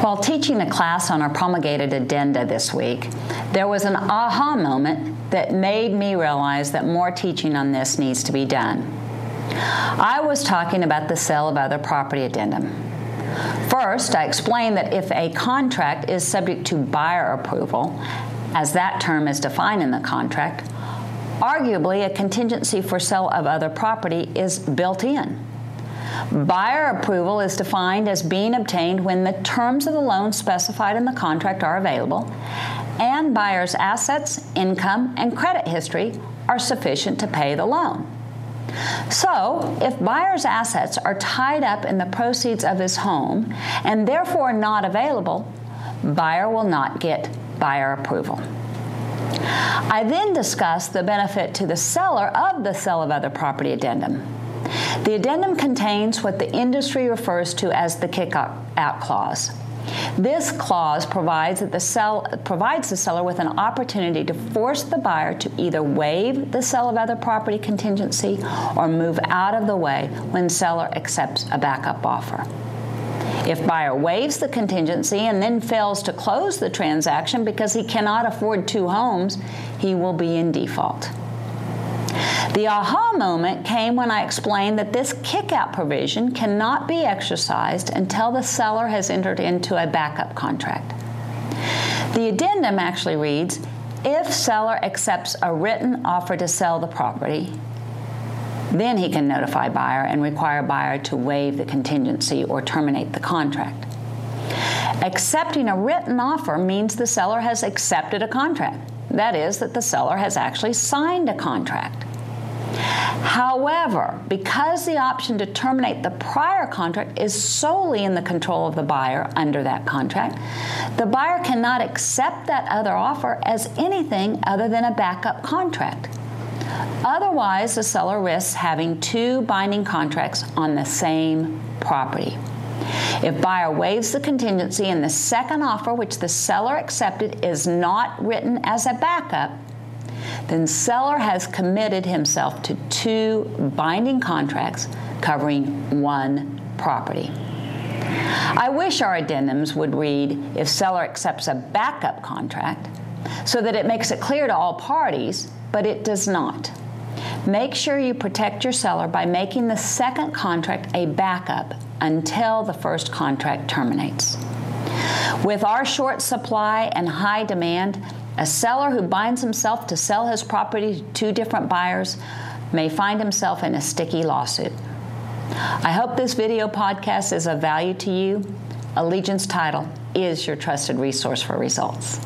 While teaching a class on our promulgated addenda this week, there was an aha moment that made me realize that more teaching on this needs to be done. I was talking about the sale of other property addendum. First, I explained that if a contract is subject to buyer approval, as that term is defined in the contract, arguably a contingency for sale of other property is built in. Buyer approval is defined as being obtained when the terms of the loan specified in the contract are available and buyer's assets, income, and credit history are sufficient to pay the loan. So, if buyer's assets are tied up in the proceeds of his home and therefore not available, buyer will not get buyer approval. I then discussed the benefit to the seller of the sale of other property addendum. The addendum contains what the industry refers to as the kick out clause. This clause provides, the sell, provides the seller with an opportunity to force the buyer to either waive the sale of other property contingency or move out of the way when seller accepts a backup offer. If buyer waives the contingency and then fails to close the transaction because he cannot afford two homes, he will be in default. The aha moment came when I explained that this kickout provision cannot be exercised until the seller has entered into a backup contract. The addendum actually reads if seller accepts a written offer to sell the property, then he can notify buyer and require buyer to waive the contingency or terminate the contract. Accepting a written offer means the seller has accepted a contract. That is, that the seller has actually signed a contract. However, because the option to terminate the prior contract is solely in the control of the buyer under that contract, the buyer cannot accept that other offer as anything other than a backup contract. Otherwise, the seller risks having two binding contracts on the same property. If buyer waives the contingency and the second offer which the seller accepted is not written as a backup, then seller has committed himself to two binding contracts covering one property. I wish our addendums would read if seller accepts a backup contract so that it makes it clear to all parties, but it does not. Make sure you protect your seller by making the second contract a backup until the first contract terminates. With our short supply and high demand, a seller who binds himself to sell his property to two different buyers may find himself in a sticky lawsuit. I hope this video podcast is of value to you. Allegiance Title is your trusted resource for results.